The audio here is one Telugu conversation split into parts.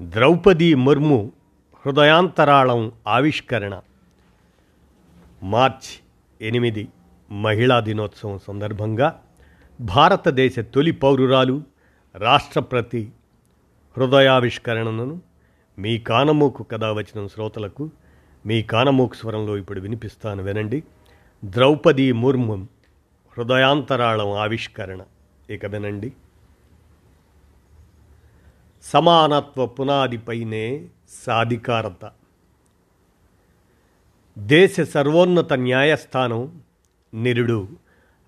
ద్రౌపది ముర్ము హృదయాంతరాళం ఆవిష్కరణ. మార్చ్ ఎనిమిది మహిళా దినోత్సవం సందర్భంగా భారతదేశ తొలి పౌరురాలు రాష్ట్రపతి హృదయావిష్కరణను మీ కానమూకు కథ వచ్చిన శ్రోతలకు మీ కానమూకు స్వరంలో ఇప్పుడు వినిపిస్తాను వినండి. ద్రౌపది ముర్ము హృదయాంతరాళం ఆవిష్కరణ. ఇక వినండి. సమానత్వ పునాదిపైనే సాధికారత. దేశ సర్వోన్నత న్యాయస్థానం నిరుడు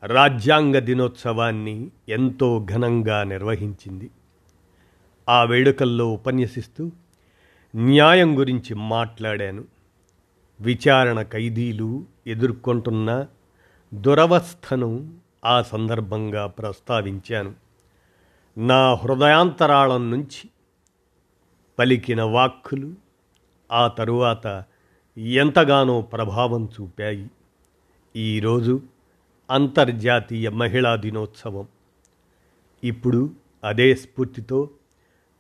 రాజ్యాంగ దినోత్సవాన్ని ఎంతో ఘనంగా నిర్వహించింది. ఆ వేడుకల్లో ఉపన్యసిస్తూ న్యాయం గురించి మాట్లాడాను. విచారణ ఖైదీలు ఎదుర్కొంటున్న దురవస్థను ఆ సందర్భంగా ప్రస్తావించాను. నా హృదయాంతరాళం నుంచి పలికిన వాక్కులు ఆ తరువాత ఎంతగానో ప్రభావం చూపాయి. ఈరోజు అంతర్జాతీయ మహిళా దినోత్సవం. ఇప్పుడు అదే స్ఫూర్తితో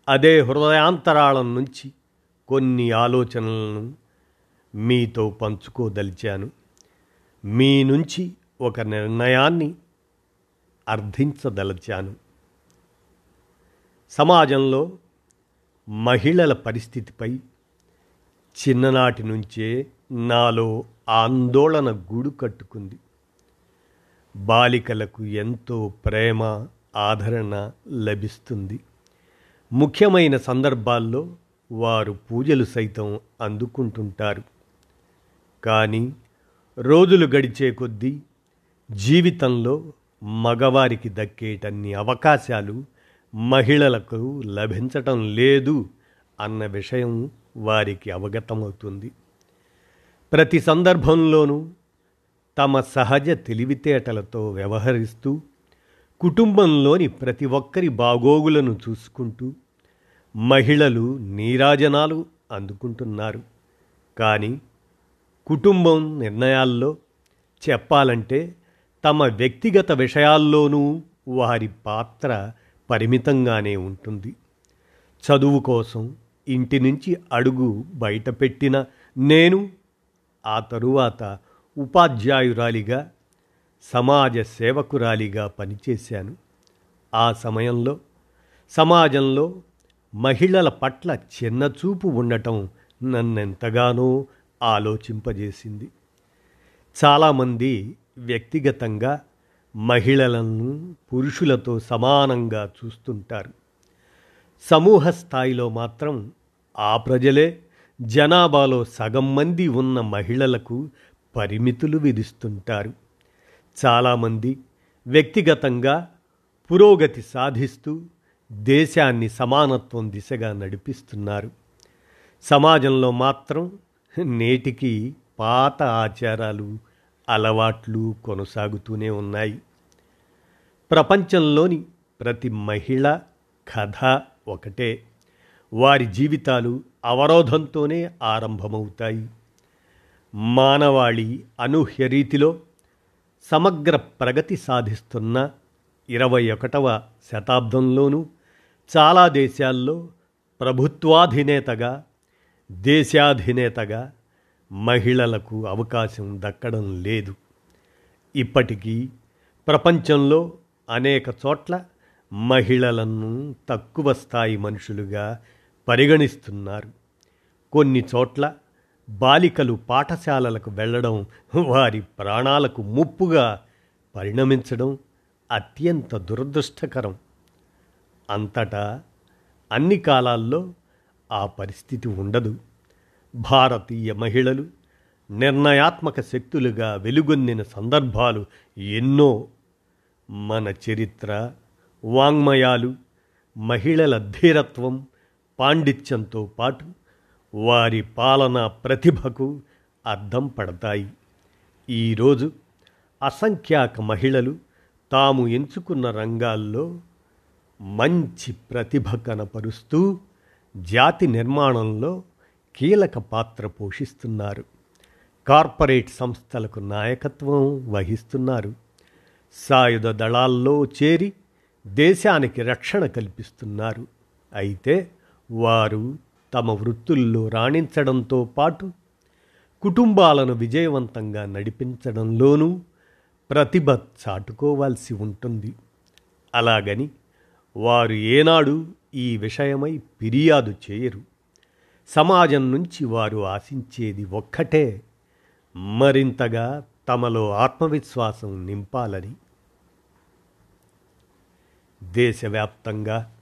అదే హృదయాంతరాళం నుంచి కొన్ని ఆలోచనలను మీతో పంచుకోదలిచాను. మీ నుంచి ఒక నిర్ణయాన్ని అర్థించదలచాను. సమాజంలో మహిళల పరిస్థితిపై చిన్ననాటి నుంచే నాలో ఆందోళన గూడు కట్టుకుంది. బాలికలకు ఎంతో ప్రేమ ఆదరణ లభిస్తుంది. ముఖ్యమైన సందర్భాల్లో వారు పూజలు సైతం అందుకుంటుంటారు. కానీ రోజులు గడిచే కొద్దీ జీవితంలో మగవారికి దక్కేటన్ని అవకాశాలు మహిళలకు లభించటం లేదు అన్న విషయం వారికి అవగతమవుతుంది. ప్రతి సందర్భంలోనూ తమ సహజ తెలివితేటలతో వ్యవహరిస్తూ కుటుంబంలోని ప్రతి ఒక్కరి బాగోగులను చూసుకుంటూ మహిళలు నీరాజనాలు అందుకుంటున్నారు. కానీ కుటుంబం నిర్ణయాల్లో చెప్పాలంటే తమ వ్యక్తిగత విషయాల్లోనూ వారి పాత్ర పరిమితంగానే ఉంటుంది. చదువు కోసం ఇంటి నుంచి అడుగు బయటపెట్టిన నేను ఆ తరువాత ఉపాధ్యాయురాలిగా సమాజ సేవకురాలిగా పనిచేశాను. ఆ సమయంలో సమాజంలో మహిళల పట్ల చిన్నచూపు ఉండటం నన్నెంతగానో ఆలోచింపజేసింది. చాలామంది వ్యక్తిగతంగా మహిళలను పురుషులతో సమానంగా చూస్తుంటారు. సమూహ స్థాయిలో మాత్రం ఆ ప్రజలే జనాభాలో సగం మంది ఉన్న మహిళలకు పరిమితులు విధిస్తుంటారు. చాలామంది వ్యక్తిగతంగా పురోగతి సాధిస్తూ దేశాన్ని సమానత్వం దిశగా నడిపిస్తున్నారు. సమాజంలో మాత్రం నేటికి పాత ఆచారాలు అలవాట్లు కొనసాగుతూనే ఉన్నాయి. ప్రపంచంలోని ప్రతి మహిళ కథ ఒకటే. వారి జీవితాలు అవరోధంతోనే ఆరంభమవుతాయి. మానవాళి అనూహ్య రీతిలో సమగ్ర ప్రగతి సాధిస్తున్న ఇరవై ఒకటవ శతాబ్దంలోనూ చాలా దేశాల్లో ప్రభుత్వాధినేతగా దేశాధినేతగా మహిళలకు అవకాశం దక్కడం లేదు. ఇప్పటికీ ప్రపంచంలో అనేక చోట్ల మహిళలను తక్కువ స్థాయి మనుషులుగా పరిగణిస్తున్నారు. కొన్ని చోట్ల బాలికలు పాఠశాలలకు వెళ్ళడం వారి ప్రాణాలకు ముప్పుగా పరిణమించడం అత్యంత దురదృష్టకరం. అంతటా అన్ని కాలాల్లో ఆ పరిస్థితి ఉండదు. భారతీయ మహిళలు నిర్ణయాత్మక శక్తులుగా వెలుగొందిన సందర్భాలు ఎన్నో. మన చరిత్ర వాంగ్మయాలు మహిళల ధీరత్వం పాండిత్యంతో పాటు వారి పాలన ప్రతిభకు అద్దం పడతాయి. ఈరోజు అసంఖ్యాక మహిళలు తాము ఎంచుకున్న రంగాల్లో మంచి ప్రతిభ కనపరుస్తూ జాతి నిర్మాణంలో కీలక పాత్ర పోషిస్తున్నారు. కార్పొరేట్ సంస్థలకు నాయకత్వం వహిస్తున్నారు. సాయుధ దళాల్లో చేరి దేశానికి రక్షణ కల్పిస్తున్నారు. అయితే వారు తమ వృత్తుల్లో రాణించడంతో పాటు కుటుంబాలను విజయవంతంగా నడిపించడంలోనూ ప్రతిభ చాటుకోవాల్సి ఉంటుంది. అలాగని వారు ఏనాడు ఈ విషయమై ఫిర్యాదు చేయరు. సమాజం నుంచి వారు ఆశించేది ఒక్కటే మరింతగా తమలో ఆత్మవిశ్వాసం నింపాలని. దేశవ్యాప్తంగా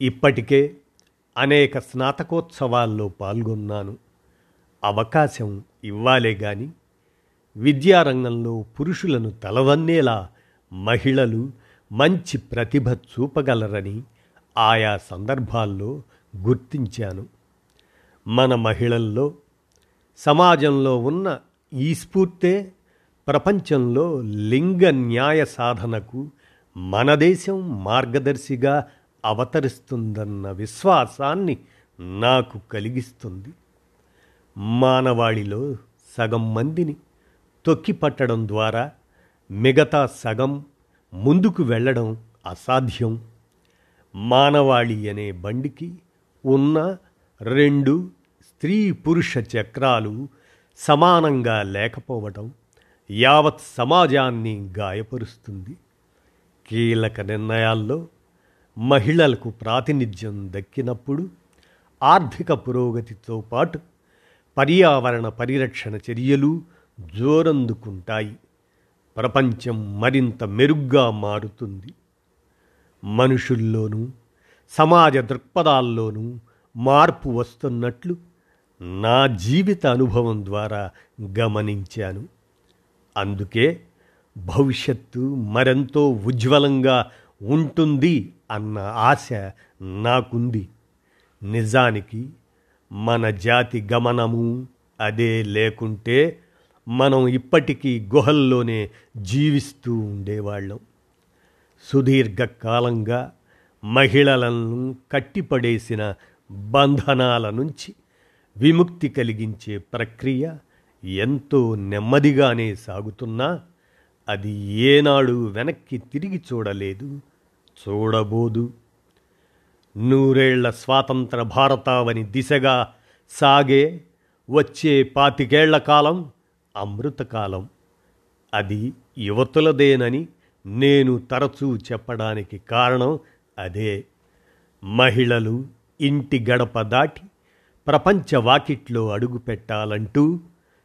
ఇప్పటికే అనేక స్నాతకోత్సవాల్లో పాల్గొన్నాను. అవకాశం ఇవ్వాలే గాని విద్యారంగంలో పురుషులను తలవన్నేలా మహిళలు మంచి ప్రతిభ చూపగలరని ఆయా సందర్భాల్లో గుర్తించాను. మన మహిళల్లో సమాజంలో ఉన్న ఈ స్ఫూర్తే ప్రపంచంలో లింగ న్యాయ సాధనకు మన దేశం మార్గదర్శిగా అవతరిస్తుందన్న విశ్వాసాన్ని నాకు కలిగిస్తుంది. మానవాళిలో సగం మందిని తొక్కిపట్టడం ద్వారా మిగతా సగం ముందుకు వెళ్ళడం అసాధ్యం. మానవాళి అనే బండికి ఉన్న రెండు స్త్రీ పురుష చక్రాలు సమానంగా లేకపోవటం యావత్ సమాజాన్ని గాయపరుస్తుంది. కీలక నిర్ణయాల్లో మహిళలకు ప్రాతినిధ్యం దక్కినప్పుడు ఆర్థిక పురోగతితో పాటు పర్యావరణ పరిరక్షణ చర్యలు జోరందుకుంటాయి. ప్రపంచం మరింత మెరుగ్గా మారుతుంది. మనుషుల్లోనూ సమాజ దృక్పథాల్లోనూ మార్పు వస్తున్నట్లు నా జీవిత అనుభవం ద్వారా గమనించాను. అందుకే భవిష్యత్తు మరెంతో ఉజ్వలంగా ఉంటుంది అన్న ఆశ నాకుంది. నిజానికి మన జాతి గమనము అదే లేకుంటే మనం ఇప్పటికీ గుహల్లోనే జీవిస్తూ ఉండేవాళ్ళం. సుదీర్ఘకాలంగా మహిళలను కట్టిపడేసిన బంధనాల నుంచి విముక్తి కలిగించే ప్రక్రియ ఎంతో నెమ్మదిగానే సాగుతున్నా అది ఏనాడు వెనక్కి తిరిగి చూడలేదు చూడబోదు. నూరేళ్ళ స్వాతంత్ర భారతావని దిశగా సాగే వచ్చే పాతికేళ్ళ కాలం అమృతకాలం. అది యువతులదేనని నేను తరచూ చెప్పడానికి కారణం అదే. మహిళలు ఇంటి గడప దాటి ప్రపంచ వాకిట్లో అడుగుపెట్టాలంటూ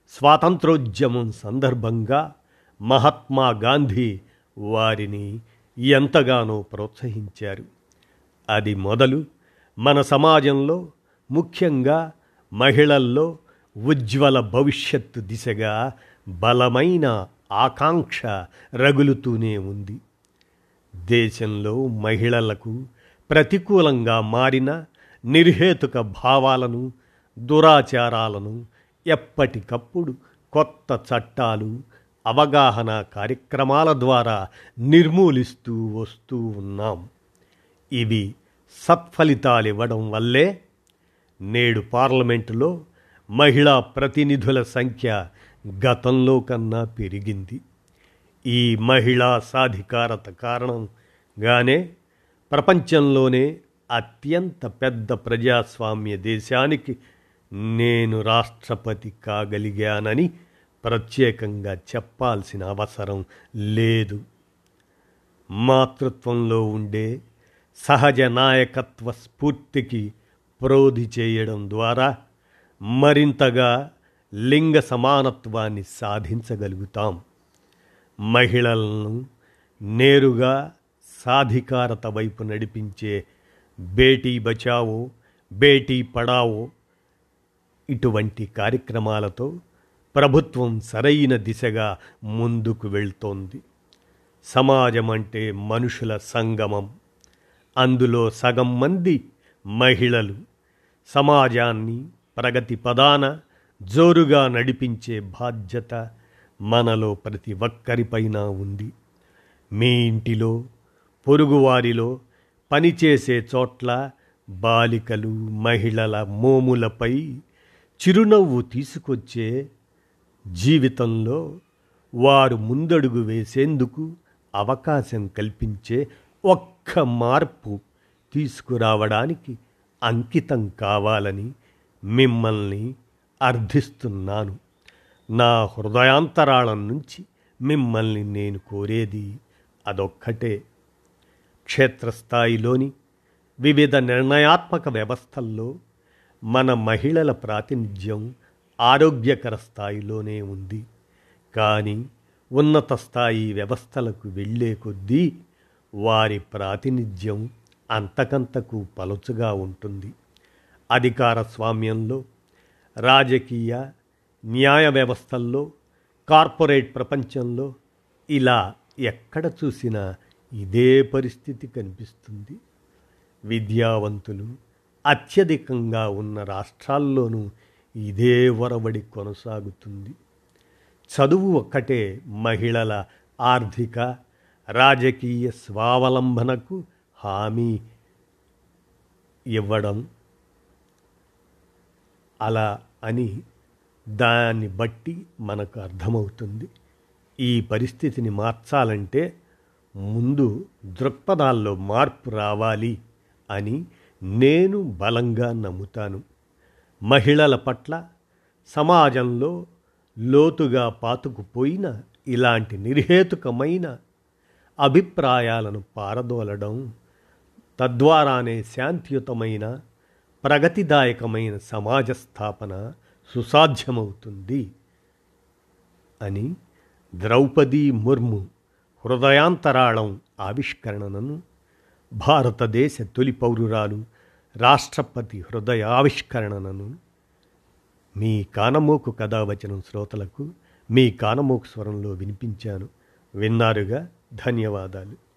స్వాతంత్రోద్యమం సందర్భంగా మహాత్మా గాంధీ వారిని ఎంతగానో ప్రోత్సహించారు. అది మొదలు మన సమాజంలో ముఖ్యంగా మహిళల్లో ఉజ్వల భవిష్యత్తు దిశగా బలమైన ఆకాంక్ష రగులుతూనే ఉంది. దేశంలో మహిళలకు ప్రతికూలంగా మారిన నిర్హేతుక భావాలను దురాచారాలను ఎప్పటికప్పుడు కొత్త చట్టాలు అవగాహన కార్యక్రమాల ద్వారా నిర్మూలిస్తూ వస్తూ ఉన్నాం. ఇవి సత్ఫలితాలివ్వడం వల్లే నేడు పార్లమెంటులో మహిళా ప్రతినిధుల సంఖ్య గతంలో కన్నా పెరిగింది. ఈ మహిళా సాధికారత కారణంగానే ప్రపంచంలోనే అత్యంత పెద్ద ప్రజాస్వామ్య దేశానికి నేను రాష్ట్రపతి కాగలిగానని ప్రత్యేకంగా చెప్పాల్సిన అవసరం లేదు. మాతృత్వంలో ఉండే సహజ నాయకత్వ స్ఫూర్తికి ప్రోధి చేయడం ద్వారా మరింతగా లింగ సమానత్వాన్ని సాధించగలుగుతాం. మహిళలను నేరుగా సాధికారత వైపు నడిపించే బేటీ బచావో బేటీ పడావో ఇటువంటి కార్యక్రమాలతో ప్రభుత్వం సరైన దిశగా ముందుకు వెళ్తోంది. సమాజం అంటే మనుషుల సంగమం. అందులో సగం మంది మహిళలు. సమాజాన్ని ప్రగతి పదాన జోరుగా నడిపించే బాధ్యత మనలో ప్రతి ఒక్కరిపైన ఉంది. మీ ఇంటిలో పొరుగువారిలో పనిచేసే చోట్ల బాలికలు మహిళల మోములపై చిరునవ్వు తీసుకొచ్చే జీవితంలో వారు ముందడుగు వేసేందుకు అవకాశం కల్పించే ఒక్క మార్పు తీసుకురావడానికి అంకితం కావాలని మిమ్మల్ని అర్థిస్తున్నాను. నా హృదయాంతరాళం నుంచి మిమ్మల్ని నేను కోరేది అదొక్కటే. క్షేత్రస్థాయిలోని వివిధ నిర్ణయాత్మక వ్యవస్థల్లో మన మహిళల ప్రాతినిధ్యం ఆరోగ్యకర స్థాయిలోనే ఉంది. కానీ ఉన్నత స్థాయి వ్యవస్థలకు వెళ్ళే కొద్దీ వారి ప్రాతినిధ్యం అంతకంతకు పలుచగా ఉంటుంది. అధికార స్వామ్యంలో రాజకీయ న్యాయ వ్యవస్థల్లో కార్పొరేట్ ప్రపంచంలో ఇలా ఎక్కడ చూసినా ఇదే పరిస్థితి కనిపిస్తుంది. విద్యావంతులు అత్యధికంగా ఉన్న రాష్ట్రాల్లోనూ ఇదే వరవడి కొనసాగుతుంది. చదువు ఒక్కటే మహిళల ఆర్థిక రాజకీయ స్వావలంబనకు హామీ ఇవ్వడం అలా అని దాన్ని బట్టి మనకు అర్థమవుతుంది. ఈ పరిస్థితిని మార్చాలంటే ముందు దృక్పథాల్లో మార్పు రావాలి అని నేను బలంగా నమ్ముతాను. మహిళల పట్ల సమాజంలో లోతుగా పాతుకుపోయిన ఇలాంటి నిర్హేతుకమైన అభిప్రాయాలను పారదోలడం తద్వారానే శాంతియుతమైన ప్రగతిదాయకమైన సమాజ స్థాపన సుసాధ్యమవుతుంది అని ద్రౌపది ముర్ము హృదయాంతరాళం ఆవిష్కరణను భారతదేశ తొలి పౌరురాలు రాష్ట్రపతి హృదయ ఆవిష్కరణను మీ కానమోకు కథావచనం శ్రోతలకు మీ కానమోకు స్వరంలో వినిపించాను. విన్నారుగా? ధన్యవాదాలు.